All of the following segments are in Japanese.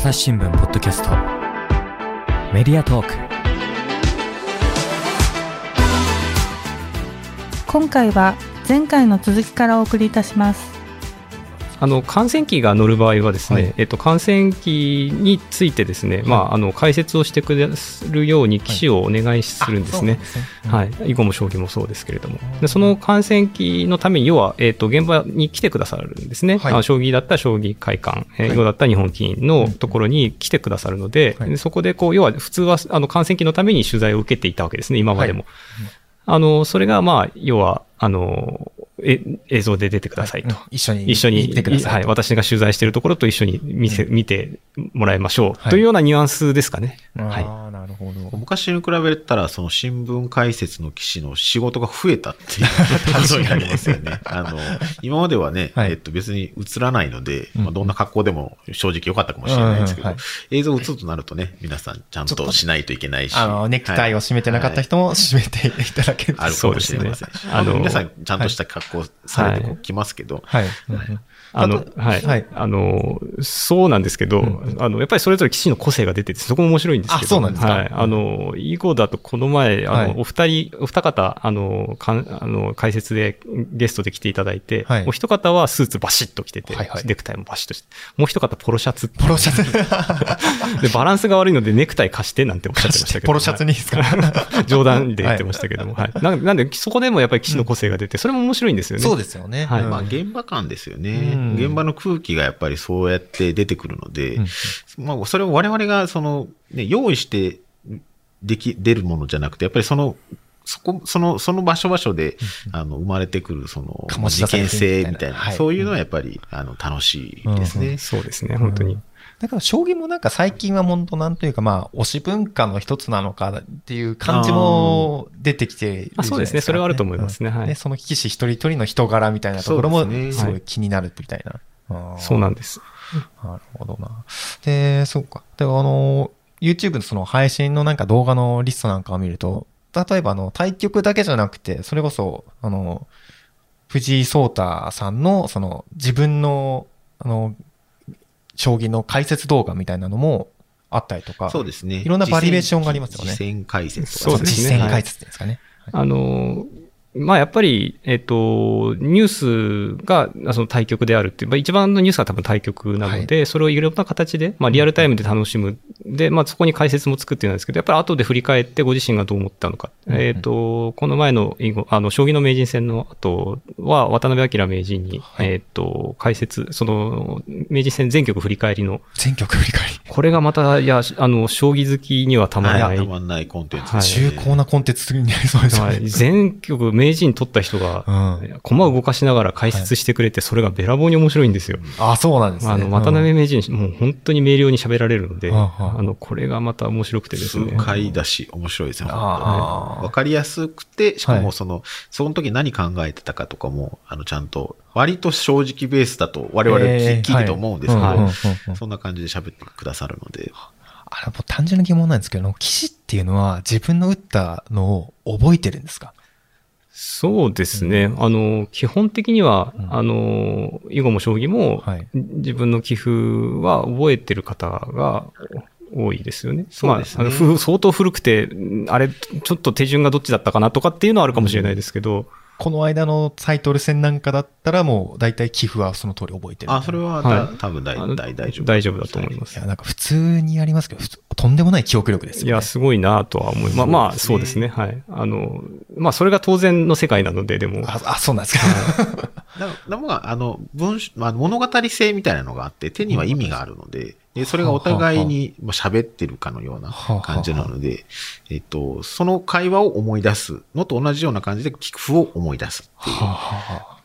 朝日新聞ポッドキャスト。メディアトーク。今回は前回の続きからお送りいたします。あの感染期が乗る場合はですね、はい。えっと、感染期についてですね、まあ、あの解説をしてくれるように機種をお願いするんですね。はい、囲碁も将棋もそうですけれども、でその感染期のために、要は、えっと現場に来てくださるんですね、はい。あの将棋だったら将棋会館、囲碁だったら日本棋院のところに来てくださるので、はいでそこでこう要は普通はあの感染期のために取材を受けていたわけですね、今までも。あのそれが、まあ、要はあのえ映像で出てくださいと。一緒に一緒に行ってください。はい、私が取材しているところと一緒に見せ、見てもらいましょう、はいというようなニュアンスですかね。はいああ、なるほど。昔に比べたら、その新聞解説の記者の仕事が増えたっていうことになりますよね。あの、今まではね、はいえっと別に映らないので、うんまあ、どんな格好でも正直良かったかもしれないですけど、うんうんは映像映るとなるとね、皆さんちゃんととしないといけないし。あの、ネクタイを締めてなかった人も締めていただける。はいあるかもしれませんし。そうですねあの皆さんちゃんとした格好されてこう来ますけど、はい。あの、はい、はい。あの、そうなんですけど、うん。あの、やっぱりそれぞれ棋士の個性が出てて、そこも面白いんですけど。あそうなんですか。はい。あの、囲碁だとこの前、あの、はい。お二人、お二方、あの、かんあの、解説でゲストで来ていただいて、はい。お一方はスーツバシッと着てて、ネクタイもバシッとして、もう一方ポロシャツポロシャツ。で、バランスが悪いのでネクタイ貸してなんておっしゃってましたけど。ポロシャツにですか？はい。冗談で言ってましたけども。はい。なんなんで、そこでもやっぱり棋士の個性が出て、それも面白いんですよね。そうですよね。はい。うんまあ現場感ですよね、うん。現場の空気がやっぱりそうやって出てくるので、うん。まあそれを我々がその、ね、用意してでき、出るものじゃなくて、やっぱりその、そこ、その、その場所場所で、あの、生まれてくる、その、事件性みたいな、はい。そういうのはやっぱり、あの、楽しいですね。そうですね、本当に。だから将棋もなんか最近は本当なんというかまあ推し文化の一つなのかっていう感じも出てきているじゃないあそうですねそれはあると思いますねうんはいでその棋士一人一人の人柄みたいなところもそうですねすごい気になるみたいな。あーそうなんです。なるほどな。で、そうか。で、あの、YouTube のその配信のなんか動画のリストなんかを見ると、例えばあの、対局だけじゃなくて、それこそ、あの、藤井聡太さんの、その、自分の、あの、将棋の解説動画みたいなのもあったりとか、そうですね。いろんなバリエーションがありますよね実践解説とかそうですね実践解説ですかね。あの、まあやっぱり、えっ、と、ニュースがその対局であるっていう、まあ、一番のニュースが多分対局なので、それをいろんな形で、まあリアルタイムで楽しむ。で、まあそこに解説もつくっていうんですけど、やっぱり後で振り返ってご自身がどう思ったのか。うんうんえっ、と、この前のあの、将棋の名人戦の後は、渡辺明名人に、はいえっ、と、解説、その、名人戦全局振り返りの、全曲振り返り。これがまた、いや、あの、将棋好きにはたまらない。たまんないコンテンツはい重厚なコンテンツになりそうですよね。はい、全局名人取った人が、うん。駒を動かしながら解説してくれて、それがべらぼうに面白いんですよ。あ、そうなんですね。あの、渡辺名人、もう本当に明瞭に喋られるので、あの、これがまた面白くてですね。数回だし、面白いですね。あー本当ねわかりやすくて、しかはいもその、その時何考えてたかとかも、あの、ちゃんと、割と正直ベースだと我々えー聞いてと思うんですけど、そんな感じで喋ってくださるので、あれ、もう単純な疑問なんですけど、棋士っていうのは自分の打ったのを覚えてるんですか？そうですね。あの、基本的には、うん。あの、囲碁も将棋も、はい。自分の棋譜は覚えてる方が多いですよね。そうですね。まあ、あのふ相当古くて、あれ、ちょっと手順がどっちだったかなとかっていうのはあるかもしれないですけど、この間のタイトル戦なんかだったらもう大体寄付はその通り覚えてる。あ、それは、はいた多分大大大丈夫。大丈夫だと思いまいす。や、なんか普通にやりますけど、とんでもない記憶力ですよね。いや、すごいなとは思いまあ、まあ、そうですね。はい。あの、まあ、それが当然の世界なので、でも、あ、あそうなんですか。だかあ、あの、文章、まあ、物語性みたいなのがあって、手には意味があるので、でそれがお互いにまあ喋ってるかのような感じなので、えっと、その会話を思い出すのと同じような感じで、寄付を思い出すっていう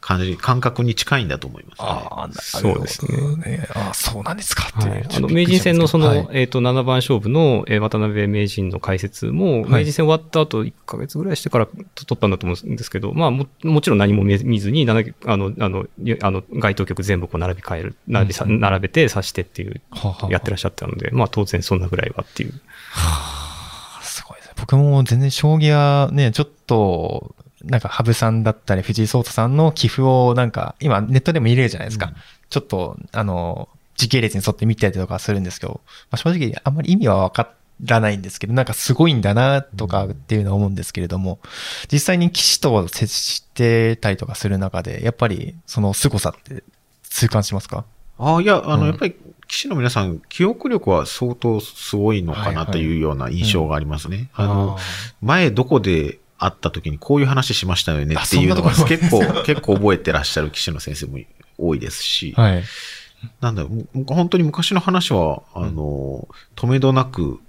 感じ、感覚に近いんだと思いますね。ああ、なるほどそうですねね。あそうなんですかって。はい、ちょあの名人戦のその、はいえっ、と、7番勝負の、えー渡辺名人の解説も、はい名人戦終わった後1ヶ月ぐらいしてからと取ったんだと思うんですけど、まあも、もちろん何も見見ずに、ななあの、あの、いあの該当局全部こう並び替える、並びさ、うん並べて指してっていう、はあはあやってらっしゃったので、まあ当然そんなぐらいはっていう。あすごいですね。僕も全然将棋はね、ちょっと、なんか羽生さんだったり藤井聡太さんの寄付をなんか、今ネットでも見れるじゃないですか。うん。ちょっと、あの、時系列に沿って見てたりとかするんですけど、まあ、正直あんまり意味はわからないんですけど、なんかすごいんだなとかっていうのは思うんですけれども、実際に騎士と接してたりとかする中で、やっぱりその凄さって痛感しますか？ああ、いや、あの、うん。やっぱり、棋士の皆さん、記憶力は相当すごいのかなというような印象がありますね。あの、前どこで会った時にこういう話しましたよねっていうのが結構、結構覚えてらっしゃる棋士の先生も多いですし、はい。なんだろう、む本当に昔の話は、あの、止めどなく、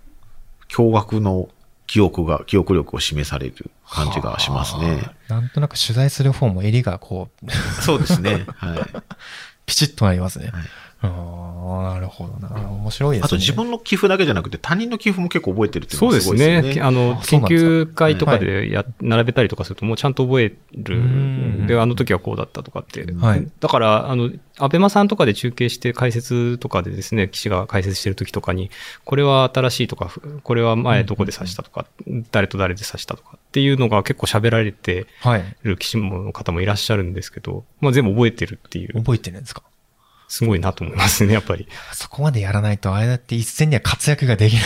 驚愕の記憶が、記憶力を示される感じがしますね。はあ。なんとなく取材する方も襟がこう、そうですね。はい。ピチッとなりますね。はいああ、なるほどな。面白いですね。あと自分の寄付だけじゃなくて他人の寄付も結構覚えてるっていうのがそうですすごいですよね。ね。あの、あそう研なんですか究会とかでや、並べたりとかすると、もうちゃんと覚えるん。で、あの時はこうだったとかって。はいだから、あの、アベマさんとかで中継して解説とかでですね、棋士が解説してる時とかに、これは新しいとか、これは前どこで指したとか、誰と誰で指したとかっていうのが結構喋られてはい。る棋士の方もいらっしゃるんですけど、まあ全部覚えてるっていう、覚えてるんですか？すごいなと思いますね、やっぱり。そこまでやらないと、あれだって一戦には活躍ができない。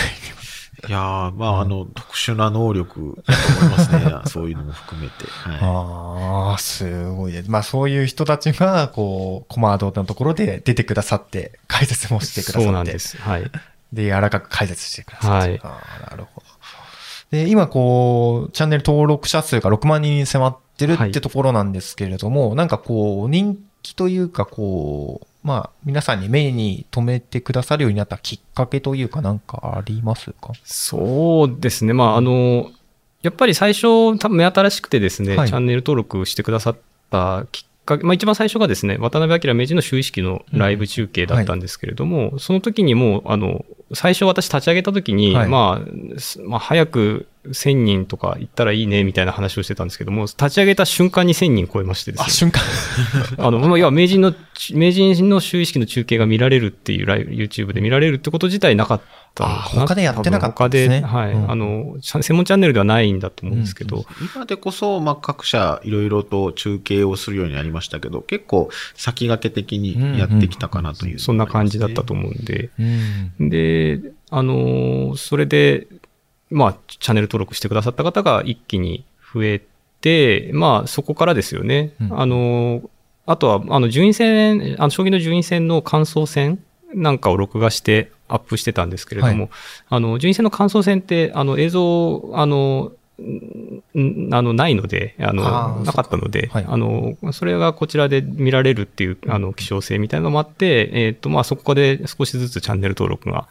いやーまあ、あの、特殊な能力だと思いますね。そういうのも含めて。はああ、すごいです。まあそういう人たちが、こう、コマードのところで出てくださって、解説もしてくださって。そうなんで。す。はい。で、柔らかく解説してくださって。はいああ、なるほど。で、今こう、チャンネル登録者数が6万人に迫ってるはいってところなんですけれども、なんかこう、人気というか、こう、まあ、皆さんに目に留めてくださるようになったきっかけというか、なんかありますか？そうですね。まあ、あの、やっぱり最初、多分目新しくてですね、はいチャンネル登録してくださったきっかけ、まあ一番最初がですね、渡辺明名人の就位式のライブ中継だったんですけれども、その時にもう、あの、最初私立ち上げた時に、はいまあ、すまあ、早く1000人とか行ったらいいね、みたいな話をしてたんですけども、立ち上げた瞬間に1000人超えましてですあ、ね。瞬間。あの、まあ、いや、名人の、名人の就位式の中継が見られるっていうライブ、YouTube で見られるってこと自体なかったのかなあ他でやってなかったんですね他で、はい。うんあの、専門チャンネルではないんだと思うんですけど、うんい。今でこそ、まあ、各社いろいろと中継をするようになりましたけど、結構先駆け的にやってきたかなという、そんな感じだったと思うんで。うん。で、あの、それで、まあ、チャンネル登録してくださった方が一気に増えて、まあ、そこからですよね。うんあの、あとは、あの、順位戦、あの、将棋の順位戦の感想戦なんかを録画してアップしてたんですけれども、はあの、順位戦の感想戦って、あの、映像、あの、んあの、ないので、あの、なかったので、はいあの、それがこちらで見られるっていう、あの、希少性みたいなのもあって、えっ、と、まあ、そこで少しずつチャンネル登録が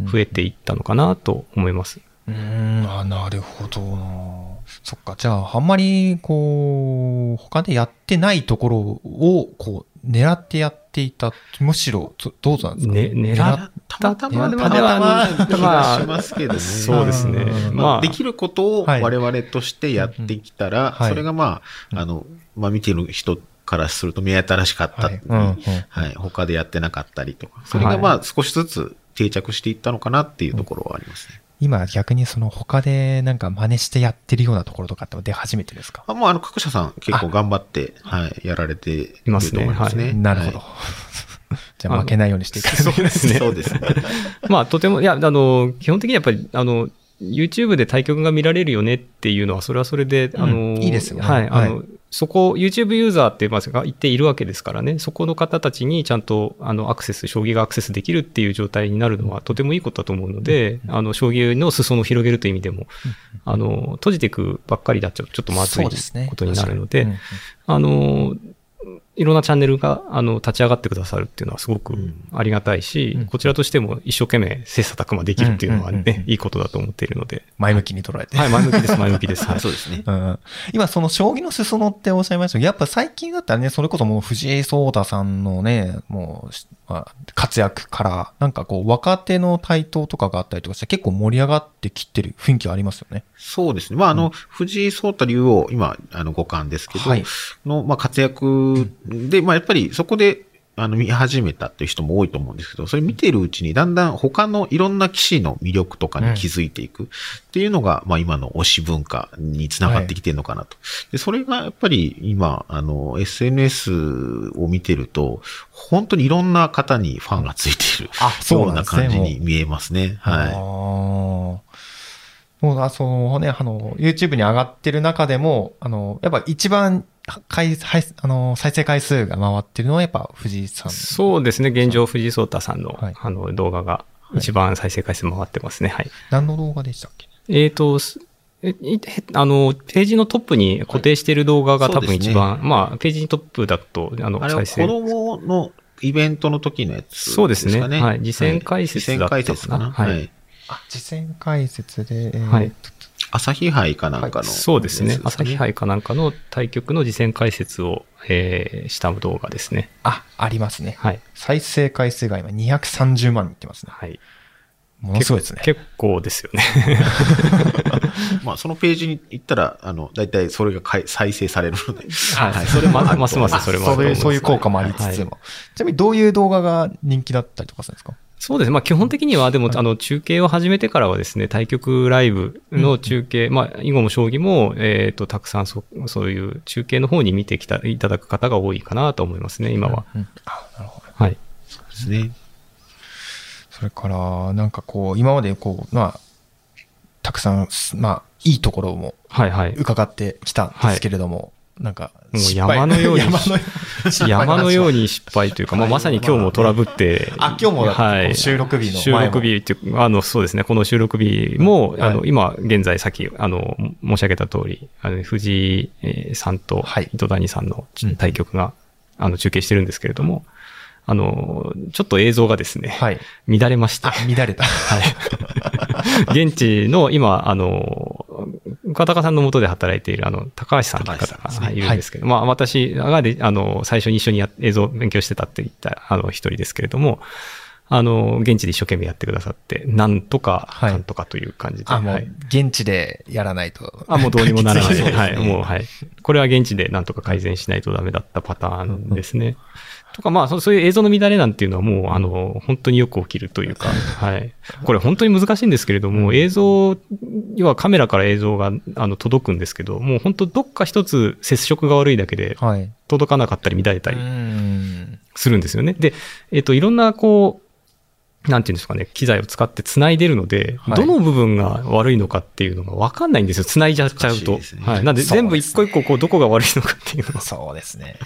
増えていったのかなと思います。うーん、あ、なるほどな。そっか、じゃあ、あんまり、こう、他でやってないところを、こう、狙ってやっていた、むしろ、どどうなんですかね、狙狙たまたま、たたままた。またま気がしますけどね。そうですね。うん。まあ、まあ、できることをはい。我々としてやってきたら、はい。それがまあ、あの、まあ見てる人からすると目新しかった。り、はい。うんうん。はい。他でやってなかったりとか、それがまあ少しずつ定着していったのかなっていうところはありますね。今逆にその他でなんか真似してやってるようなところとかって出始めてですか？あもうあの各社さん結構頑張って、はい、やられていると思いますね。なるほど。は じゃあ負けないようにしていかないそうですね。そうですね。まあ、とても、いや、あの、基本的にやっぱり、あの、YouTube で対局が見られるよねっていうのは、それはそれで、あの、いいですよねはい、あはの、そこ、YouTube ユーザーって、まあ、が言っているわけですからね、そこの方たちにちゃんと、あの、アクセス、将棋がアクセスできるっていう状態になるのは、とてもいいことだと思うので、あの、将棋の裾野を広げるという意味でも、あの、閉じていくばっかりだと、ちょっとまずいことになるので、確かに。あの、いろんなチャンネルが、あの、立ち上がってくださるっていうのはすごくうんありがたいし、うんこちらとしても一生懸命切磋琢磨できるっていうのはうんうんうんね、いいことだと思っているので。前向きに捉えて。はい、前向きです、前向きです。はい。そうですね。うん今、その将棋の裾野っておっしゃいましたけど、やっぱ最近だったらね、それこそもう藤井聡太さんのね、もうし、まあ、活躍から、なんかこう、若手の台頭とかがあったりとかして、結構盛り上がってきてる雰囲気ありますよね。そうですね。まあ、あの、藤井聡太竜王、今、あの、五冠ですけど、はいの、まあ、活躍で、まあ、やっぱりそこで、あの、見始めたっていう人も多いと思うんですけど、それ見ているうちにだんだん他のいろんな騎士の魅力とかに気づいていくっていうのが、まあ今の推し文化につながってきてるのかなと。で、それがやっぱり今、あの、SNS を見てると、本当にいろんな方にファンがついているあそうような感じに見えますね。あはい。ーもうあそのね、あの、YouTube に上がってる中でも、あの、やっぱ一番回、はいあの、再生回数が回ってるのはやっぱ藤井さん。そうですね、現状、藤井聡太さんの,、はいあの動画が一番再生回数回ってますね。はい。何の動画でしたっけ？えっ、と、すえあの、ページのトップに固定している動画が多分そうですね一番、まあ、ページトップだと、あの、あれは再生。子供のイベントの時のやつそうですねかね。はい実践解説だったかな実践解説かな。はいはい。あ、実践解説で、えーはい朝日杯かなんかの、そうですね。朝日杯かなんかの対局の実践解説を、えーした動画ですね。あ、ありますね。はい。再生回数が今230万人いってますね。はい。ものすごいですね。結構ですよね。まあ、そのページに行ったら、あの、大体それがかい再生されるので。はい。それまずますますそれもそういう効果もありつつも。はいちなみにどういう動画が人気だったりとかするんですか？そうですね。まあ基本的には、でも、はいあの、中継を始めてからはですね、対局ライブの中継、まあ、囲碁も将棋も、えっ、と、たくさんそ、そういう中継の方に見てきた、いただく方が多いかなと思いますね、今は。うんあ、なるほど。はい。ですね。それから、なんかこう、今までこう、まあ、たくさん、まあ、いいところもはいはい。伺ってきたんですけれども、なんか、もう山のように山のように失敗というか、まあ、まさに今日もトラブって、あ今日もはい、収録日の収録日っていうあの、そうですね、この収録日も、はい。あの、今、現在、さっき、あの、申し上げた通り、あの、藤井えーさんとはい。糸谷さんのうん。対局が、あの、中継してるんですけれども、あの、ちょっと映像がですね、はい。乱れまして、あ、乱れた。はい。現地の今、あの、岡高さんの下で働いている、あの、高橋さんという方が高橋さんですねはいいるんですけど、まあ、私がで、あの、最初に一緒にや映像を勉強してたって言った、あの、一人ですけれども、あの、現地で一生懸命やってくださって、なんとか、はいなんとかという感じで、あ、もうはい、現地でやらないと。あ、もうどうにもならない。はい。もう、はい。これは現地でなんとか改善しないとダメだったパターンですね。とか、まあ、そそういう映像の乱れなんていうのはもう、あの、本当によく起きるというか、はい。これ本当に難しいんですけれども、映像、要はカメラから映像が、あの、届くんですけど、もう本当どっか一つ接触が悪いだけで、はい。届かなかったり乱れたりうん。するんですよね。で、えっと、いろんな、こう、なんていうんですかね、機材を使って繋いでるので、はいどの部分が悪いのかっていうのが分かんないんですよ。繋いじゃっちゃうと。ねはい。なんで全部一個一個こう、どこが悪いのかっていうのをそうですね。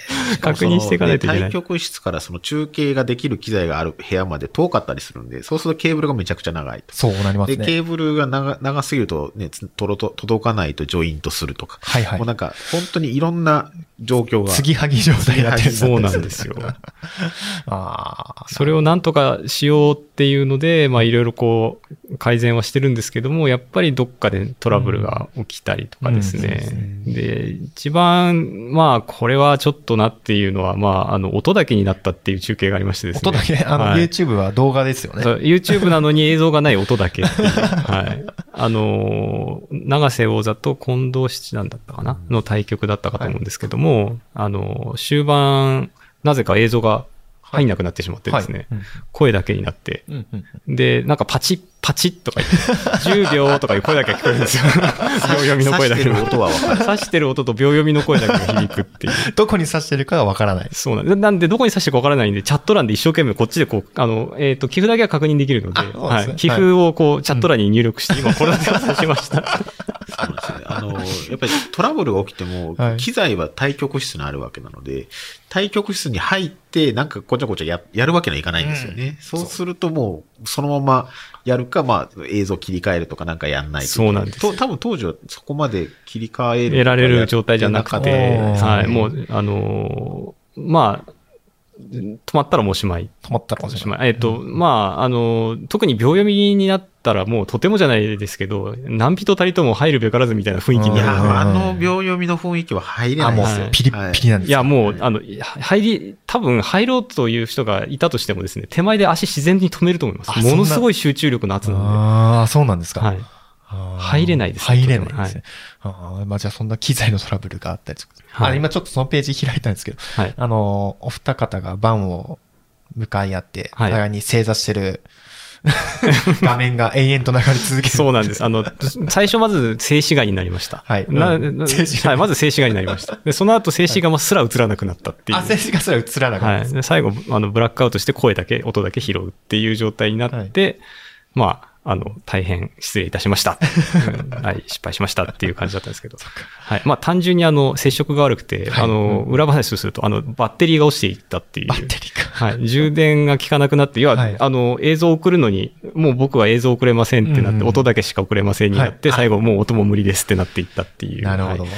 確認していかないといけない対局室からその中継ができる機材がある部屋まで遠かったりするんで、そうするとケーブルがめちゃくちゃ長いと。そうなりますで、ね。ケーブルが長長すぎるとね、つとろと届かないとジョイントするとか。はいはいもうなんか、本当にいろんな状況が。継ぎはぎ状態になってるそうなんですよ。ああ。それをなんとかしようっていうので、まあいろいろこう、改善はしてるんですけども、やっぱりどっかでトラブルが起きたりとかですうんうんそうね。で、一番、まあこれはちょっとなっていうのは、まああの、音だけになったっていう中継がありましてですね。音だけ、あの、はい。YouTube は動画ですよね。YouTube なのに映像がない音だけ。はい。あのー、長瀬王座と近藤七段だったかな？の対局だったかと思うんですけども、あのー、終盤、なぜか映像が入んなくなってしまってですね、はい。声だけになって、うんうんうん。で、なんかパチッ、パチッとか言って、10秒とかいう声だけが聞こえるんですよ。秒読みの声だけ刺してる音は分かる。刺してる音と秒読みの声だけが響くっていう。どこに刺してるかがわからない。そうなんでなんで、どこに刺してるかわからないんで、チャット欄で一生懸命こっちでこう、あの、えっ、と、寄付だけは確認できるので、ですねはい。寄付をこう、チャット欄に入力して、今これだけは刺しました。そうなんですね。あの、やっぱりトラブルが起きても、はい機材は対局室にあるわけなので、対局室に入って、なんかこちゃこちゃややるわけにはいかないんですよね。そうするともう、そのままやるか、まあ、映像切り替えるとかなんかやんないそうなんですと多分当時はそこまで切り替える。得られる状態じゃなくて、はい。もう、あのーまあ、止まったらもうおしまい。止まったらおしまい。おしまい。えっ、と、まあ、あのー特に秒読みになったらもうとてもじゃないですけど、何人たりとも入るべからずみたいな雰囲気にいや、なるあの秒読みの雰囲気は入れあ、もうないですよ。はいピリッピリなんですよいや、もう、あの、入り、多分入ろうという人がいたとしてもですね、手前で足自然に止めると思います。ものすごい集中力の圧なのああ、そうなんですで。か。はい。入れないですね入れないですね。あーまあじゃあそんな機材のトラブルがあったりとか。はいあ今ちょっとそのページ開いたんですけど、はい。あの、お二方がバンを向かい合って、はい互いに正座してる画面が永遠と流れ続ける。そうなんです。あの、最初まず静止画になりました。はいはい、まず静止画になりました。で、その後静止画もすら映らなくなったっていう。あ、静止画すら映らなかったはい。最後、あの、ブラックアウトして声だけ、音だけ拾うっていう状態になって、まあ、あの、大変失礼いたしました。うんはい、失敗しましたっていう感じだったんですけど。はい。まあ、単純にあの、接触が悪くて、はいあの、うん裏話をすると、あの、バッテリーが落ちていったっていう。バッテリーか。はい。充電が効かなくなって、要は、はいあの、映像を送るのに、もう僕は映像送れませんってなって、うんうん音だけしか送れませんになって、はい最後もう音も無理ですってなっていったっていう。なるほど。はい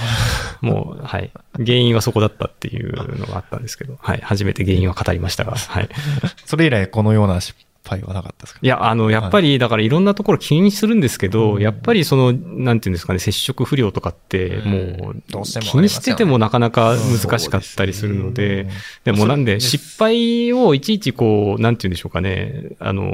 もう、はい。原因はそこだったっていうのがあったんですけど、はい。初めて原因は語りましたが、はい。それ以来このような失敗はなかったですか？いや、あの、やっぱり、だからいろんなところ気にするんですけど、うん。やっぱりその、なんていうんですかね、接触不良とかって、もう、気にしててもなかなか難しかったりするので、でもなんで、失敗をいちいちこう、なんて言うんでしょうかね、あの、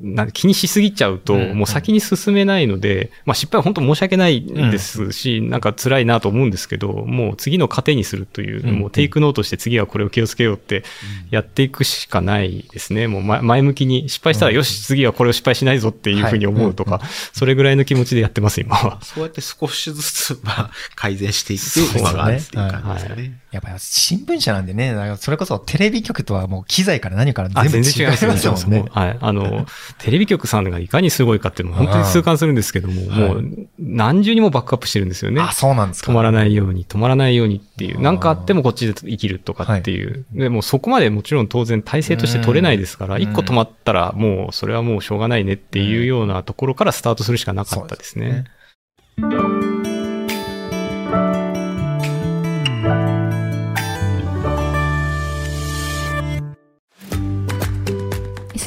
な気にしすぎちゃうと、うんもう先に進めないので、まあ失敗は本当申し訳ないですし、なんか辛いなと思うんですけど、もう次の糧にするという、うん。もうテイクノートして次はこれを気をつけようってやっていくしかないですね。もう前前向きに失敗したら、よし、次はこれを失敗しないぞっていうふうに思うとか、はいそれぐらいの気持ちでやってます、今は。そうやって少しずつ、まあ、改善していって、そうですね。馬があるっていう感じですかね。やっぱり新聞社なんでね、それこそテレビ局とはもう機材から何からあ、全然違いますよもんね。はい。あの、テレビ局さんがいかにすごいかっていうのを本当に痛感するんですけども、はいもう何重にもバックアップしてるんですよね。あ、そうなんですか。止まらないように、止まらないようにっていう、あーなんかあってもこっちで生きるとかっていう。でもそこまでもちろん当然体制として取れないですから、うん一個止まったらもうそれはもうしょうがないねっていうようなところからスタートするしかなかったですね。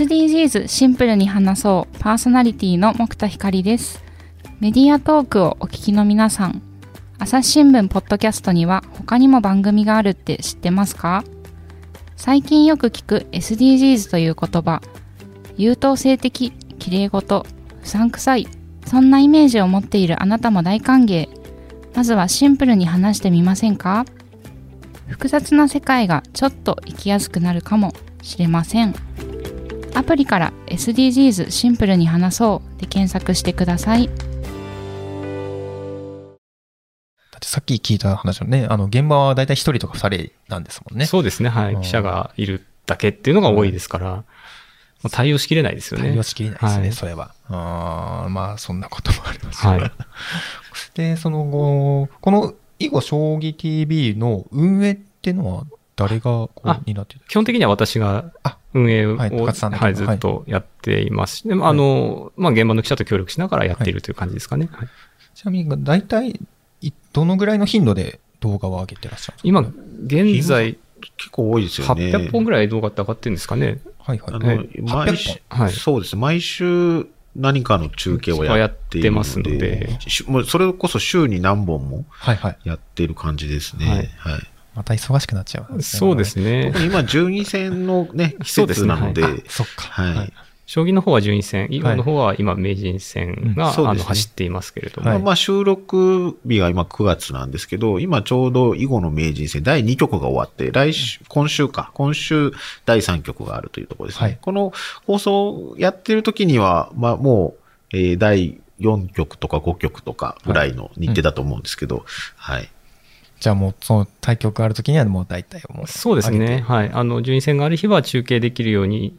SDGs シンプルに話そうパーソナリティの木田光です。メディアトークをお聞きの皆さん朝日新聞ポッドキャストには他にも番組があるって知ってますか？最近よく聞く SDGs という言葉優等生的綺麗事不散臭いそんなイメージを持っているあなたも大歓迎。まずはシンプルに話してみませんか？複雑な世界がちょっと生きやすくなるかもしれません。アプリから SDGs シンプルに話そうで検索してくださいだってさっき聞いた話のね、あの、現場はだいたい一人とか二人なんですもんね。そうですね。はい。うん記者がいるだけっていうのが多いですから、まあ対応しきれないですよね。対応しきれないですね、はいそれは。あーまあ、そんなこともあります。はい。で、その後、この囲碁将棋 TV の運営っていうのは誰がこうあ担ってる基本的には私があ運営を、はいはい、ずっとやっていますし。でも、あの、まあ、現場の記者と協力しながらやっているという感じですかね。はいちなみに、大体、いどのぐらいの頻度で動画を上げてらっしゃるんですか？今、現在、結構多いですよね。800本ぐらい動画って上がってるんですかね。はいはい。あのはい、毎週、はいそうですね。毎週何かの中継をやっているので、やってますのでしもうそれこそ週に何本もはいはい。やっている感じですね。ははいい。また忙しくなっちゃうんですね。そうですね。今、12戦のね、季そうですね。節なので、はそっか。はい。将棋の方は順位戦、囲碁の方は今、名人戦が、あのうんそうですね。走っていますけれども、はいまあ、収録日が今9月なんですけど、今ちょうど囲碁の名人戦第2局が終わって、来週、今週か、今週第3局があるというところですね。はい。この放送やってる時には、まあもう、えー第4局とか5局とかぐらいの日程だと思うんですけど、はい。じゃあもう、その対局ある時にはもう大体もう。そうですね。はい。あの、順位戦がある日は中継できるように、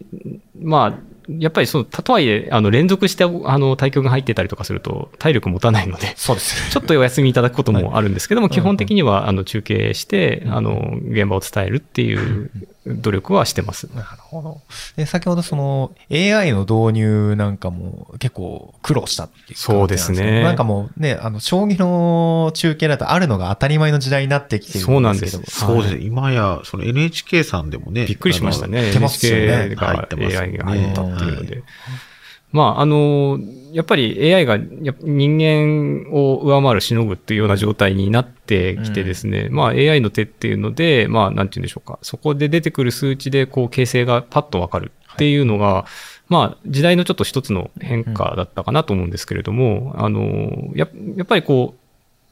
まあ、やっぱりそう、とはいえ、あの、連続して、あの、対局が入ってたりとかすると、体力持たないので、そうです。ちょっとお休みいただくこともあるんですけども、はい基本的には、あの、中継して、うんあの、現場を伝えるっていう努力はしてます。なるほど。で、先ほどその AI の導入なんかも結構苦労したっていう感じなんそうですねなんかもうね、あの、将棋の中継だとあるのが当たり前の時代になってきてるそうなんけどですそうですね。今や、その NHK さんでもね。びっくりしましたね。出ますよね NHK が入ってますよね AI が入ったっていうので。まあ、あの、やっぱり AI が人間を上回るしのぐっていうような状態になってきてですね、まあ AI の手っていうので、まあなんて言うんでしょうか、そこで出てくる数値でこう形成がパッとわかるっていうのが、まあ、時代のちょっと一つの変化だったかなと思うんですけれども、あの、ややっぱりこう、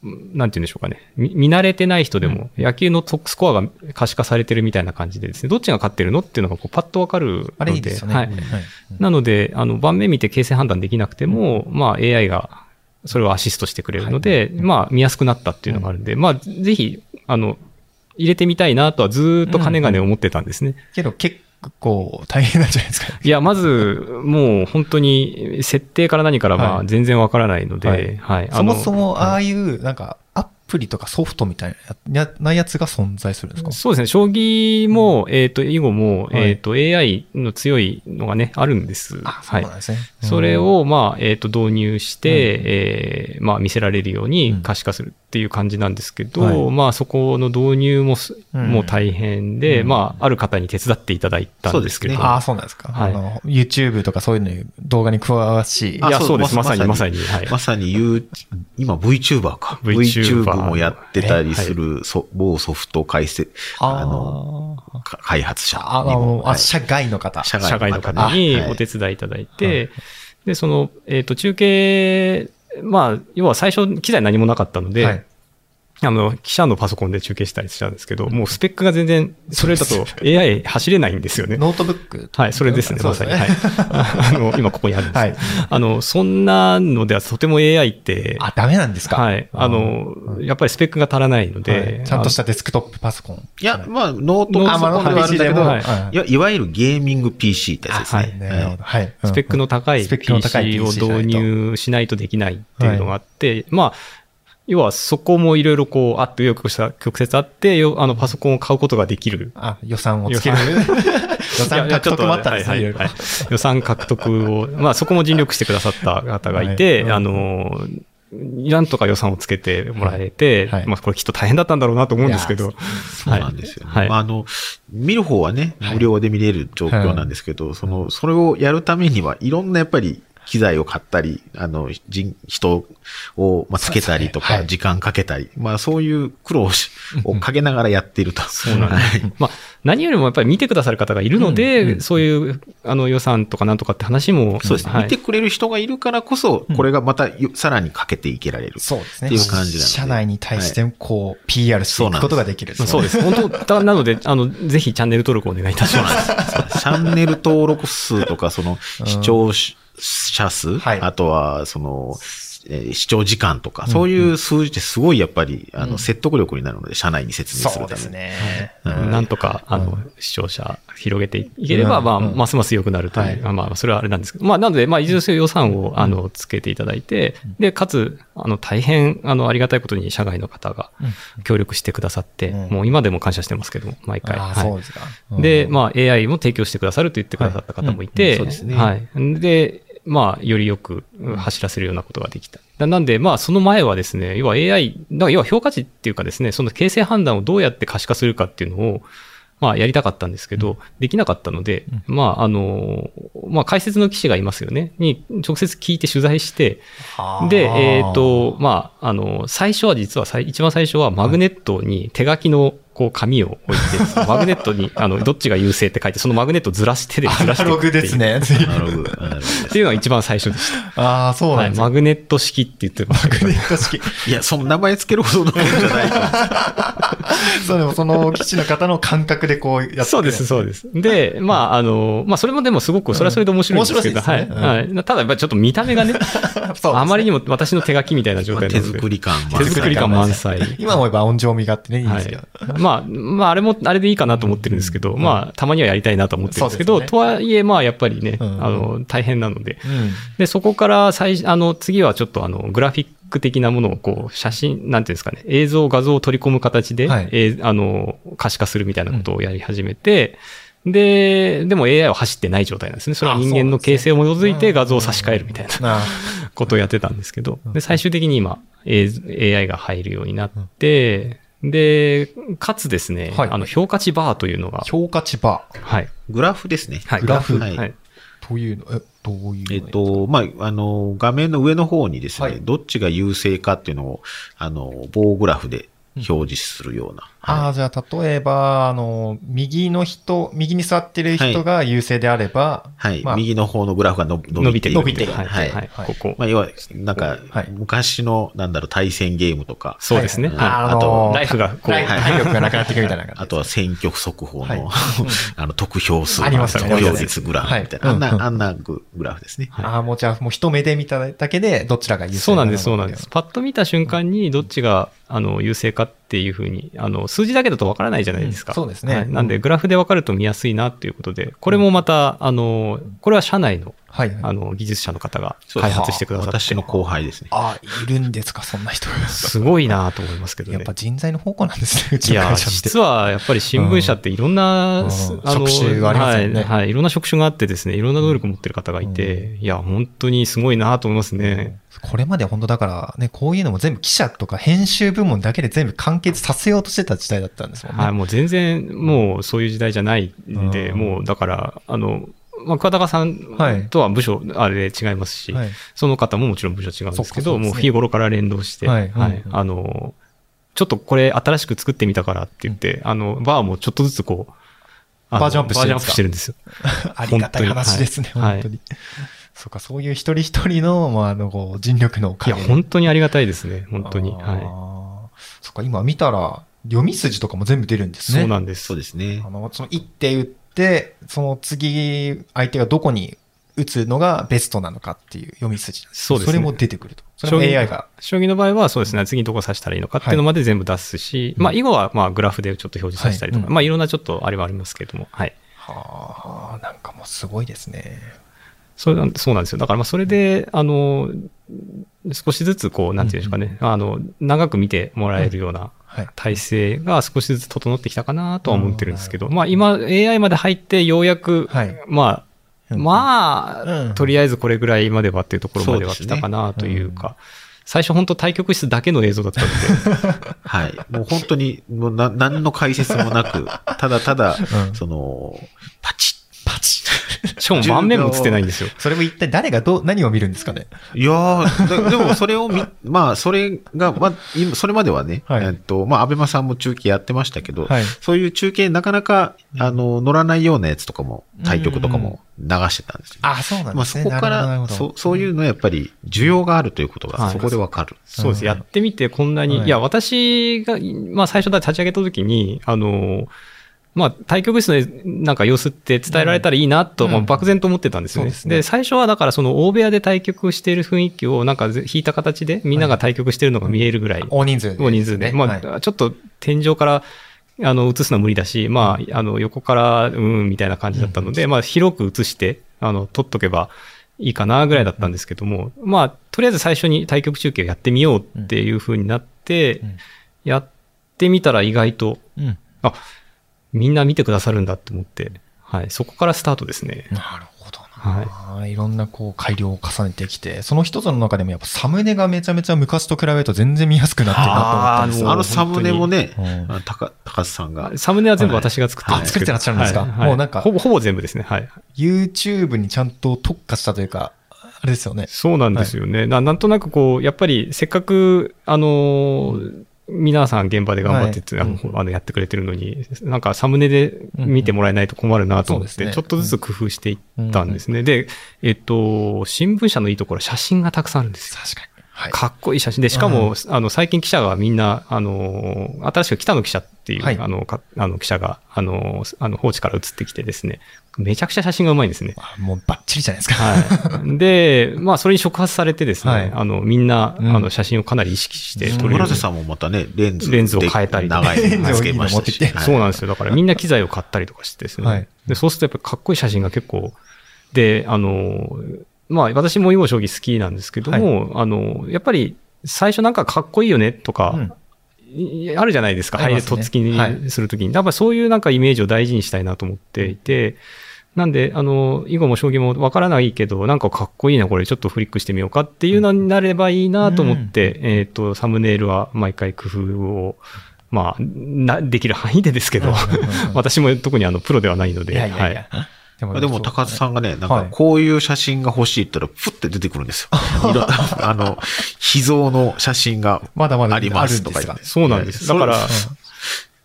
なんて言うんでしょうかね。見見慣れてない人でも、野球のスコアが可視化されてるみたいな感じでですね、どっちが勝ってるのっていうのがこうパッとわかるので。あれいいでね。はい。はいなので、あの、盤面見て形勢判断できなくても、まあ AI がそれをアシストしてくれるので、まあ見やすくなったっていうのがあるんで、まあぜひ、あの、入れてみたいなとはずーっと金がね思ってたんですね。けど結構大変なんじゃないですか。いや、まず、もう本当に設定から何からまはいあ全然わからないので、ははいい。そもそもあああいう、なんか、アプリとかソフトみたいなやなやつが存在するんですか？のそうですね、将棋も、えっ、と、囲碁も、はいえっ、と、AI の強いのがね、あるんです。あ、そはいうなん。ですね。それを、まあ、えっ、と、導入して、うんえーまあ、見せられるように可視化するっていう感じなんですけど、はいまあ、そこの導入もす、うんもう大変で、うんまあ、ある方に手伝っていただいたんですけれどそうも。ああ、そうなんですか。はいあの、YouTube とかそういうのに動画に詳しい。いや、あそうです。まさに、ままさにさに。はい。まさに今 VTuber か。VTuber VTuber もやってたりする、そ某ソフト解説、あの、開発者あ、あ社外の方。社社外の方方にはい。お手伝いいただいて、で、その、えっ、と、中継、まあ、要は最初、機材何もなかったので、はいあの、記者のパソコンで中継したりしたんですけど、もうスペックが全然、それだと AI 走れないんですよね。ノートブック。はい、それですね、まさに。はい。あの、今ここにあるんですはいあの、そんなのではとても AI って、あ、ダメなんですか？はい。あの、やっぱりスペックが足らないので、はいちゃんとしたデスクトップパソコン。いや、まあ、ノートノートパソコンではあるんだけど、はいいやいわゆるゲーミング PC ってやつですあね。なるほど。はい。スペックの高いスペックの高い PC を導入しないとできないっていうのがあって、まあ、要はそこもいろいろこう、あって、よくした曲折あって、よあの、パソコンを買うことができる。あ、予算をつける。予算。獲得もあったんですね、はいはい。はい予算獲得を、まあそこも尽力してくださった方がいて、はい。あの、なんとか予算をつけてもらえて、はい。まあこれきっと大変だったんだろうなと思うんですけど、そうなんですよね。はい。まあ、あの、見る方はね、無料で見れる状況なんですけど、その、それをやるためには、いろんなやっぱり、機材を買ったり、あの、人、人を、まあ、つけたりとか、時間かけたり、まあ、そういう苦労をかけながらやっていると。そうなんです。まあ、何よりもやっぱり見てくださる方がいるので、うんうんそういう、あの予算とかなんとかって話も、そうですね、はい見てくれる人がいるからこそ、これがまたよさらにかけていけられる。そうですね。っていう感じなので社内に対して、こう、PR していくことができる。そうです。本当だなので、あの、ぜひチャンネル登録お願いいたします。チャンネル登録数とか、その、視聴者数、はい。あとは、その、えー視聴時間とか、そういう数字ってすごいやっぱり、あの、説得力になるので、社内に説明するために。そうですね。うん。なんとか、あの、視聴者広げていければ、まあ、ますます良くなるという、はい。あまあ、それはあれなんですけど、まあ、なので、まあ、いずれそういう予算を、あの、つけていただいて、で、かつ、あの、大変、あの、ありがたいことに、社外の方が協力してくださって、うん。もう今でも感謝してますけども、毎回。はい。そうですか。うん。で、まあ、AI も提供してくださると言ってくださった方もいて、はいうん。そうですね。はい。で、まあ、よりよくうん走らせるようなことができた。ななんで、まあ、その前はですね、要は AI、だから要は評価値っていうかですね、その形成判断をどうやって可視化するかっていうのを、まあ、やりたかったんですけど、できなかったので、まあ、あの、まあ、解説の記者がいますよね、に直接聞いて取材して、で、えっ、と、まあ、あの、最初は実は最、一番最初はマグネットに手書きの、こう、紙を置いて、マグネットに、あの、どっちが優勢って書いて、そのマグネットをずらしてでずらしていくログです。ね。っていうのが一番最初でした。ああ、そうは、ないんですねマグネット式って言ってましたけど。ネット式。いや、その名前つけるほどのもんじゃないそう、でもその基地の方の感覚でこうやって。そうです、そうです。で、まあ、あの、まあ、それもでもすごく、それはそれで面白いんですけど、面白いですねはい。はい。ただ、やっぱりちょっと見た目がね、あまりにも私の手書きみたいな状態で。作り感手作り感満載。今思えば音情味があってね、いいですけど。い。まあ、まあ、あれも、あれでいいかなと思ってるんですけど、まあ、たまにはやりたいなと思ってるんですけど、ね。とはいえ、まあ、やっぱりね、うん。あの、大変なので。うん。で、そこから最、あの、次はちょっとあの、グラフィック的なものをこう、写真、なんていうんですかね、映像、画像を取り込む形で、はい。えーあの、可視化するみたいなことをやり始めて、で、でも AI は走ってない状態なんですね。それは人間の形成を基づいて画像を差し替えるみたいなあ ことをやってたんですけど、で、最終的に今、えー AI が入るようになって、で、かつですね、はいあの、評価値バーというのが、評価値バーはい。グラフですね。はい。グラフはいはい。というの、え、どういうのえっ、と、まあ、あの、画面の上の方にですね、はいどっちが優勢かっていうのを、あの、棒グラフで表示するような。ああ、じゃあ、例えば、あの、右の人、右に座ってる人が優勢であれば、はい。まあ右の方のグラフがの伸びている伸びてる。はい。はい。はい。はいここ。まあ、要は、なんかはい、昔の、なんだろう、対戦ゲームとか、そうですね。はいはいあとライフがこう体力がなくなっていくみたいな感じ。あとは選挙区速報はいの、あの、得票数、ありますよね得票率グラフみたいな、あんな、あんなググラフですね。ああ、もうじゃあ、もう一目で見ただけで、どちらが優勢そうなんです、そうなんです。パッと見た瞬間にどっちが、あの、優勢かっていうふうに、あの、数字だけだとわからないじゃないですか。うんそうですね。はい。なんで、グラフでわかると見やすいなっていうことで、これもまた、あの、これは社内の、はいはい。あの、技術者の方が開発してくださって、私の後輩ですね。ああ、いるんですか、そんな人が。すごいなと思いますけどねやっぱ。人材の方向なんですね、うちいや、の会社って。実はやっぱり新聞社っていろんな、うんす職種がありますよねはい、はい。いろんな職種があってですね、いろんな能力を持ってる方がいて、いや、本当にすごいなと思いますね。これまで本当だから、ね、こういうのも全部記者とか編集部門だけで全部完結させようとしてた時代だったんですもんね。はい、もう全然、もうそういう時代じゃないんで、うんもうだから、あの、まあ、桑高さんはいとは部署、あれ違いますし、はいその方ももちろん部署違うんですけど、うねもう日頃から連動して、はいはいうんあの、ちょっとこれ新しく作ってみたからって言って、あの、バーもちょっとずつこう、バージョンアップしてるんですよ。ありがたい話ですね、本当に。そうか、そういう一人一人の、まあ、あの、こう、尽力のおいや、かげで本当にありがたいですね、本当に。あーはそっか、今見たら、読み筋とかも全部出るんでい。すね。そうなんです。そうですねあ。の、その一手打って、その次、相手がどこに打つのがベストなのかっていう読み筋。そうですねそれも出てくると。それも AI が。将棋の場合はそうですね、次どこ指したらいいのかっていうのまで全部出すし、まあ、囲碁はまあグラフでちょっと表示させたりとか、はいうんまあ、いろんなちょっとあれはありますけれども、はい。はあ、なんかもうすごいですね。そうなんそうなんですよ。だからまあ、それで、あの、少しずつこう、なんていうんですかね、あの、長く見てもらえるようなはい。体制が少しずつ整ってきたかなとは思ってるんですけど、まあ、今、AI まで入ってようやく、はい。まあ、うん。まあ、うん。とりあえずこれぐらいまではっていうところまでは来たかなというか、最初本当対局室だけの映像だったので、はい。もう本当に、もうな、何の解説もなく、ただただ、うん。その、パチッ、パチッ しかも盤面も映ってないんですよ。それも一体誰がどう、何を見るんですかね？いやでもそれを見、まあ、それが、まあ、今それまではね、はいえっと、まあ、アベマさんも中継やってましたけど、はいそういう中継なかなか、あの、乗らないようなやつとかも、対局とかも流してたんですよ。あ、そうなんまあ、ですね。そこから、そそういうのやっぱり、需要があるということが、はいそこでわかる。そうです。うんやってみてこんなに、はいい、や、私が、まあ最初だ立ち上げた時に、あの、まあ対局室のなんか様子って伝えられたらいいなと、うん。まあ漠然と思ってたんですよね。うですね。最初はだからその大部屋で対局している雰囲気をなんかぜ引いた形でみんなが対局してるのが見えるぐらい、大人数で、大人数で。まはい。あちょっと天井からあの映すのは無理だし、まああの横からうんみたいな感じだったので、まあ広く映して、あの撮っとけばいいかなぐらいだったんですけども、まあとりあえず最初に対局中継をやってみようっていう風になって、うん。やってみたら意外と、うん。あ、みんな見てくださるんだって思って、はい、そこからスタートですね。なるほどな。い、ろんなこう改良を重ねてきて、その一つの中でもやっぱサムネがめちゃめちゃ昔と比べると全然見やすくなってるなと思ったんですよ。あのサムネもね、うんあ高高須さんが、サムネは全部私が作ってるんですけど。はいあ作ってらっしゃるんですか？はいもうなんかほぼ、ほぼ全部ですね。はい。YouTube にちゃんと特化したというか、あれですよね。そうなんですよね。ななんとなくこう、やっぱりせっかく、あのー皆さん現場で頑張ってて、はいあのやってくれてるのに、なんかサムネで見てもらえないと困るなと思って、うんうんねちょっとずつ工夫していったんですね。で、えっと、新聞社のいいところは写真がたくさんあるんですよ。確かに。はい。かっこいい写真で、しかも、あの、最近記者がみんな、あの、新しく北野記者っていう、はいあの、かあの記者が、あの、あの、放置から移ってきてですね、めちゃくちゃ写真がうまいんですね。あもうバッチリじゃないですか。はい。で、まあ、それに触発されてですね、はいあの、みんな、うんあの、写真をかなり意識して撮れる村瀬さんもまたね、レンズレンズを変えたりとか長いのつけましたし。そうなんですよ。だからみんな機材を買ったりとかしてですね。はいでそうするとやっぱりかっこいい写真が結構、で、あの、まあ私も囲碁将棋好きなんですけども、あの、やっぱり最初なんかかっこいいよねとか、うんいあるじゃないですか。はい、ありますねとっつきはいにするときに。やっぱりそういうなんかイメージを大事にしたいなと思っていて、なんで、あの、囲碁も将棋もわからないけど、なんかかっこいいな、これちょっとフリックしてみようかっていうのになればいいなと思って、えっ、と、サムネイルは毎回工夫を、まあ、な、できる範囲でですけど、私も特にあの、プロではないので、いやいやいや。はい。ででも、高津さんがね、なんか、はい。こういう写真が欲しいって言ったら、ふって出てくるんですよ。あの、秘蔵の写真がまだまだありますとか言って。そうなんです。だから、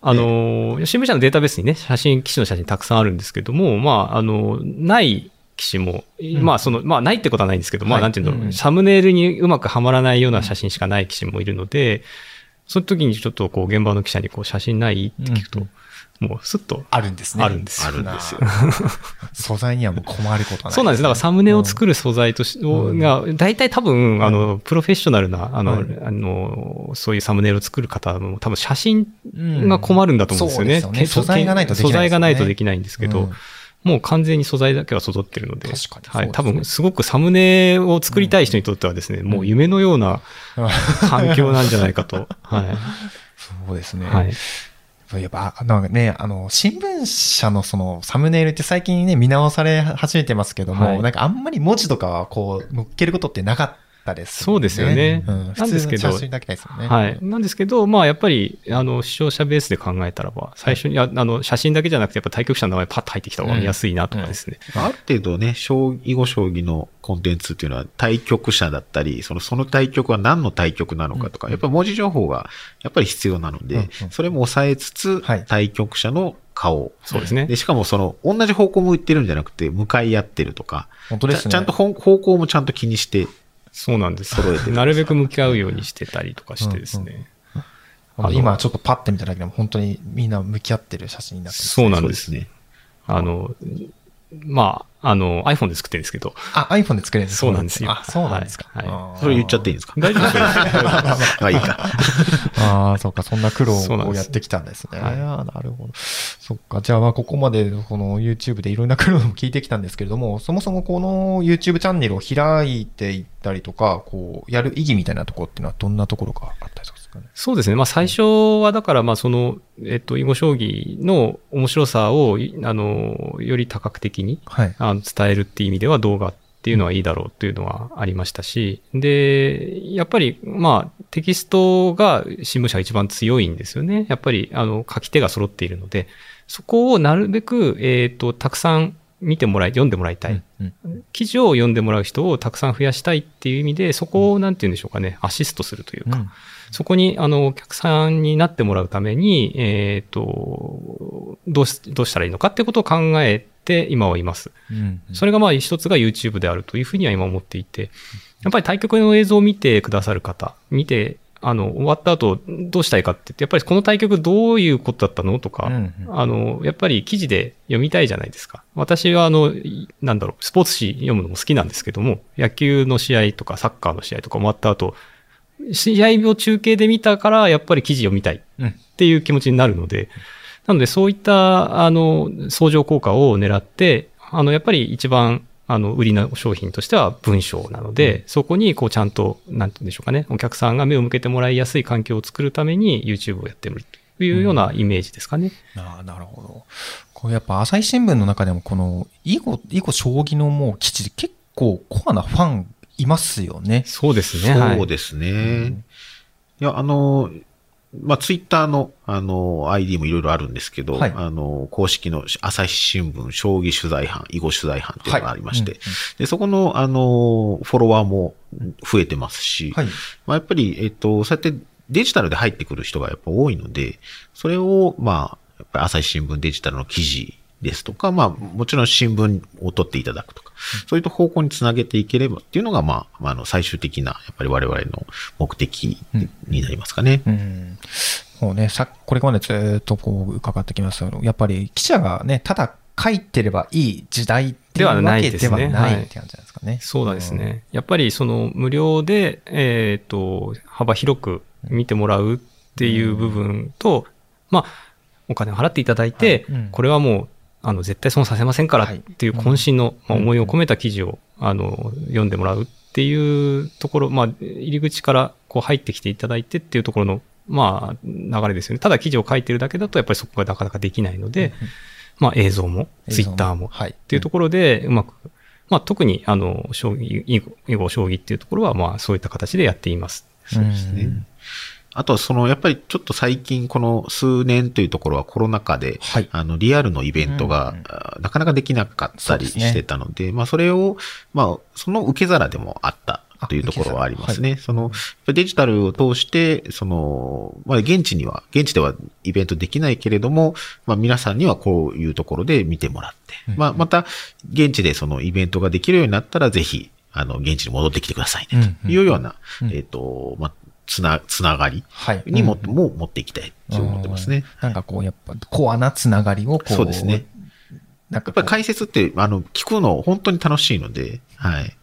あの、新聞社のデータベースにね、写真、機種の写真たくさんあるんですけども、まあ、あの、ない機種も、まあ、その、まあ、ないってことはないんですけど、まあ、はい。なんていうの、うんサムネイルにうまくはまらないような写真しかない機種もいるので、その時にちょっとこう、現場の記者にこう、写真ないって聞くと、もう、すっと、あるんですね。あるんですよあるんですよ。素材にはもう困ることはない、そうなんです。だからサムネを作る。る素材とし、うんが、大体多分、あの、プロフェッショナルな、あの、はいあの、そういうサムネイルを作る方も多分写真うんが困るんだと思うんですよね。そうですよね素材がないとできないね素材がないとできないんですけど、うんもう完全に素材だけは育ってるので、確かにはい。多分、すごくサムネを作りたい人にとってはですね、もう夢のような 環境なんじゃないかと。はい。そうですね。はい。やっぱ、あなんかね、あの、新聞社のそのサムネイルって最近ね、見直され始めてますけども、はい。なんかあんまり文字とかはこう、載っけることってなかったですそうですよねうん、な普んですけど通の写真だけですよね。はい。なんですけど、まあやっぱり、あの、視聴者ベースで考えたらば、最初に、ああの、写真だけじゃなくて、やっぱ対局者の名前パッと入ってきた方が見やすいなとかですね。ある程度ね、将棋、囲碁将棋のコンテンツっていうのは対局者だったり、その、その対局は何の対局なのかとか、やっぱり文字情報がやっぱり必要なので、うんうんそれも抑えつつ、はい対局者の顔。そうですねで、しかもその、同じ方向向いてるんじゃなくて、向かい合ってるとか、本当ですね。ちゃちゃんと方方向もちゃんと気にして、そうなんです。揃えてるなるべく向き合うようにしてたりとかしてですね。本当あの今ちょっとパッて見ただけでも本当にみんな向き合ってる写真になってますそうなんで。すね。あの、まあ、あの、iPhone で作ってるんですけど、あ、iPhone で作れるんですか？そうなんですよあ、そうなんですか。はいそれ言っちゃっていいんですか？大丈夫ですよ。まあいいか。ああ、そうか、そんな苦労をやってきたんですね。はいあーなるほど。そっか、じゃあまあここまでこの YouTube でいろんな苦労を聞いてきたんですけれども、そもそもこの YouTube チャンネルを開いていったりとか、こう、やる意義みたいなところっていうのはどんなところがあったりするんですかね。そうですね。まあ最初はだから、まあその、えっと、囲碁将棋の面白さを、いあの、より多角的にはい。あの伝えるっていう意味では動画っていうのはいいだろうっていうのはありましたし、で、やっぱり、まあ、テキストが新聞社が一番強いんですよね。やっぱり、あの、書き手が揃っているので、そこをなるべく、えっ、と、たくさん見てもらい、読んでもらいたい。うんうん。記事を読んでもらう人をたくさん増やしたいっていう意味で、そこを、なんて言うんでしょうかね、アシストするというか、うん。そこに、あの、お客さんになってもらうために、えっ、と、どうし、どうしたらいいのかってことを考えて、今はいます。うん。それがまあ一つが YouTube であるというふうには今思っていて、やっぱり対局の映像を見てくださる方、見て、あの、終わった後、どうしたいかって言って、やっぱりこの対局どういうことだったのとか、うんうんあの、やっぱり記事で読みたいじゃないですか。私はあの、いなんだろう、スポーツ紙読むのも好きなんですけども、野球の試合とかサッカーの試合とか終わった後、試合を中継で見たから、やっぱり記事読みたいうんっていう気持ちになるので、なのでそういった、あの、相乗効果を狙って、あの、やっぱり一番、あの、売りの商品としては文章なので、そこに、こう、ちゃんと、なんて言うんでしょうかね、お客さんが目を向けてもらいやすい環境を作るために YouTube をやってみるというようなイメージですかね。ああ、なるほど。これやっぱ朝日新聞の中でもこの囲碁、囲碁将棋のもう記事結構コアなファンいますよね。そうですね。はいそうですね。いや、あの、まあ、ツイッターの、あの、ID もいろいろあるんですけど、はい。あの、公式の朝日新聞、将棋取材班、囲碁取材班っていうのがありまして、はいで、そこの、あの、フォロワーも増えてますし、はい。まあ、やっぱり、えっと、そうやってデジタルで入ってくる人がやっぱ多いので、それを、まあ、やっぱり朝日新聞デジタルの記事ですとか、まあ、もちろん新聞を取っていただくとか、そういった方向につなげていければっていうのが、まあ、まあ、あの、最終的な、やっぱり我々の目的になりますかね。うん。もうね、さ、これまでずーっとこう伺ってきましたけど、やっぱり記者がね、ただ書いてればいい時代っていうではなわけではないはいって感じなんですかね。そうですね。やっぱりその無料で、えっ、と、幅広く見てもらうっていう部分と、まあ、お金を払っていただいて、はいうんこれはもう、あの、絶対損させませんからはいっていう渾身の、思いを込めた記事を、あの、読んでもらうっていうところ、まあ、入り口からこう入ってきていただいてっていうところの、まあ、流れですよね。ただ記事を書いてるだけだと、やっぱりそこがなかなかできないので、まあ、映像も、ツイッターも、はい。っていうところで、うまく、まあ、特に、あの、将棋、囲碁将棋っていうところは、まあ、そういった形でやっています。そうですね。あとはその、やっぱりちょっと最近この数年というところはコロナ禍で、はい。あの、リアルのイベントが、なかなかできなかったりしてたので、まあそれを、まあその受け皿でもあったというところはありますね。その、やっぱりデジタルを通して、その、まあ現地には、現地ではイベントできないけれども、まあ皆さんにはこういうところで見てもらって、まあまた現地でそのイベントができるようになったらぜひ、あの、現地に戻ってきてくださいね、というような、うん。えっ、と、まあ、つな、つながりはい。にも、うんも持っていきたいと思ってますね。なんかこう、やっぱ、コアなつながりをこう、そうですね。なんかやっぱり解説って、あの、聞くの本当に楽しいので、はい。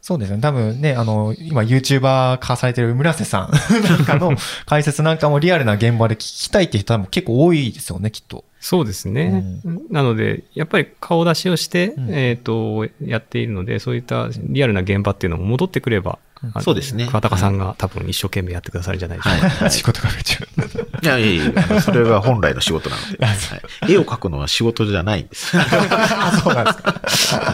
そうですね。多分ね、あの、今 YouTuber 化されてる村瀬さん なんかの解説なんかもリアルな現場で聞きたいって人は結構多いですよね、きっと。そうですね。なので、やっぱり顔出しをして、うんえっ、と、やっているので、そういったリアルな現場っていうのも戻ってくれば、そうですね桑高さんが多分一生懸命やってくださるんじゃないでしょうか。はい。仕事が増えちゃう。いやいやいや それが本来の仕事なので、はい、絵を描くのは仕事じゃないんです。あ、そうなんですか。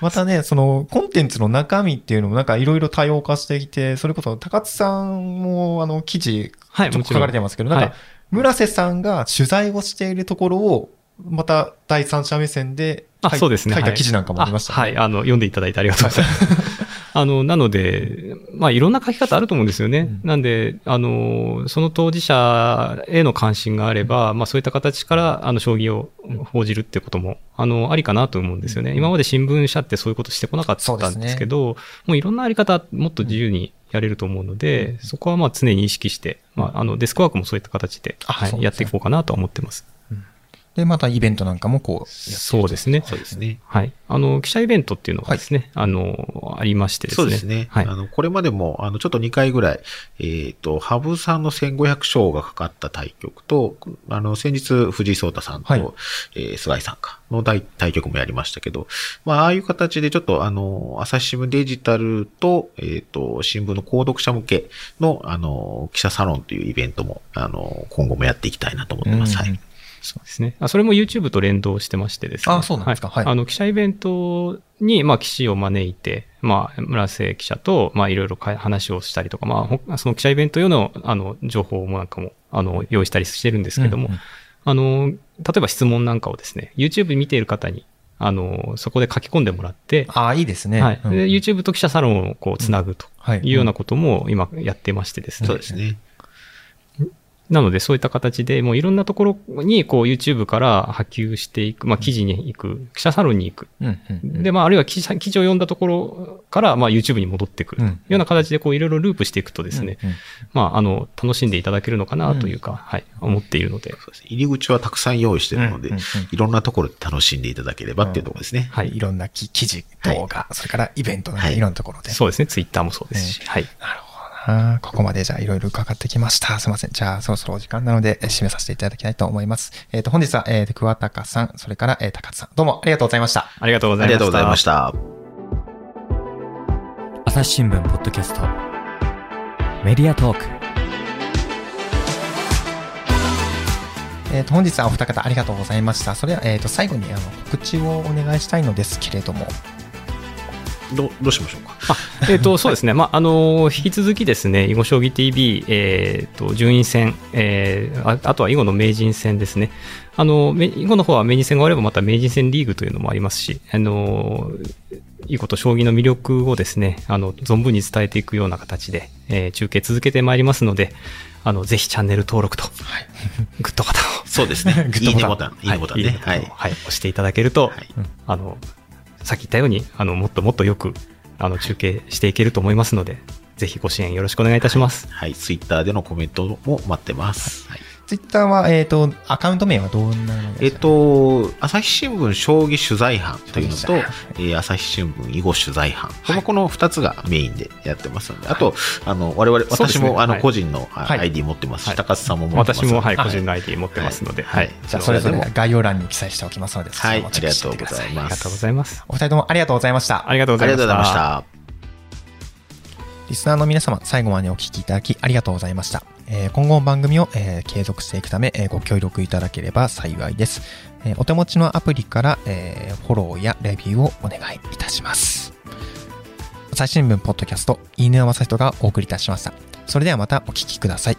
またね、そのコンテンツの中身っていうのもなんかいろいろ多様化してきて、それこそ高津さんもあの記事はい、ちょっと書かれてますけど、なんはいか村瀬さんが取材をしているところを、また第三者目線で書いあそうですね書いたはい記事なんかもありましたね。あはい、あの、読んでいただいてありがとうございます。あの、なので、まあ、いろんな書き方あると思うんですよね。うん。なんで、あの、その当事者への関心があれば、まあ、そういった形から、あの、将棋を報じるってことも、あの、ありかなと思うんですよね。今まで新聞社ってそういうことしてこなかったんですけど、もういろんなあり方、もっと自由にやれると思うので、そこはまあ常に意識して、まあ、あの、デスクワークもそういった形で、はいやっていこうかなとは思ってます。で、またイベントなんかもこう、そうですね。そうですね。はい。あの、記者イベントっていうのがですね、あの、ありましてですね。そうですね。はいあ。の、これまでも、あの、ちょっと2回ぐらい、えっ、と、羽生さんの1500勝がかかった対局と、あの、先日、藤井聡太さんと、はいえー菅井さんか、の大対局もやりましたけど、まあ、ああいう形でちょっと、あの、朝日新聞デジタルと、えっ、と、新聞の購読者向けの、あの、記者サロンというイベントも、あの、今後もやっていきたいなと思ってます。はうんい。そうですね。あそれも YouTube と連動してましてですね。あそうなんですかはいあの、記者イベントに、まあ、記者を招いて、まあ、村瀬記者と、まあ、いろいろか話をしたりとか、まあほ、その記者イベント用の、あの、情報もなんかも、あの、用意したりしてるんですけども、うんうんあの、例えば質問なんかをですね、YouTube 見ている方に、あの、そこで書き込んでもらって、ああ、いいですね。はい。うんで、YouTube と記者サロンをこう、つなぐとはいいうようなことも今やってましてですね。そうですね。なので、そういった形で、もういろんなところに、こう、YouTube から波及していく、まあ、記事に行く、記者サロンに行く。うんうんうん。で、まあ、あるいは記事を読んだところから、まあ、YouTube に戻ってくる。といううん。ような形で、こう、いろいろループしていくとですね、うんうん。まあ、あの、楽しんでいただけるのかなというか、はい、思っているので、そうですね。入り口はたくさん用意してるので、うんうんうん。いろんなところで楽しんでいただければっていうところですね。はい。いろんな記記事、はい。動画、それからイベントなんかはい。いろんなところで。そうですね、Twitter もそうですし、はい。なるほどな。ここまでじゃあいろいろ伺ってきました。すいません。じゃあそろそろお時間なので、えー締めさせていただきたいと思います。えっ、と、本日は、えー、桑高さん、それから、えー、高津さん、どうもありがとうございました。ありがとうございました。ありがとうございました。朝日新聞ポッドキャストメディアトークえっ、と、本日はお二方ありがとうございました。それでは、えっ、と、最後にあの告知をお願いしたいのですけれども。どどうしましょうか？えっ、と、そうですね。まあ、あの、引き続きですね、囲碁将棋 TV、えっ、と、順位戦、えーあ、あとは囲碁の名人戦ですね。あの、め囲碁の方は名人戦が終わればまた名人戦リーグというのもありますし、あの、囲碁と将棋の魅力をですね、あの、存分に伝えていくような形で、えー中継続けてまいりますので、あの、ぜひチャンネル登録と、グッドボタンをそうですね。グッドボタンいいねボタン。いいねボタンね。はいいいねボタンを。はい、押していただけると、はいあの、さっき言ったように、あの、もっともっとよく、あの、中継していけると思いますので、ぜひご支援よろしくお願いいたします。はい。ツイッターでのコメントも待ってます。はいツイッターは、えっ、と、アカウント名はどんなのえっですか、と、朝日新聞将棋取材班というのと取材班、えー朝日新聞囲碁取材班。このこの2つがメインでやってますので、あと、あの、我々、私も、あの、はい個人のあはい ID 持ってますし、はい高須さんも持ってます私も、はい、はい個人の ID 持ってますので、ははいい。じゃあ、それぞれ概要欄に記載しておきますので、はい。ありがとうございますありがとうございます。お二人ともありがとうございました。ありがとうごありざいました。がとうございました。リスナーの皆様、最後までお聞きいただきありがとうございました。えー今後も番組を、えー継続していくため、えーご協力いただければ幸いです。えお手持ちのアプリから、えフォローやレビューをお願いいたします。朝日新聞ポッドキャスト、飯沼正人がお送りいたしました。それではまたお聴きください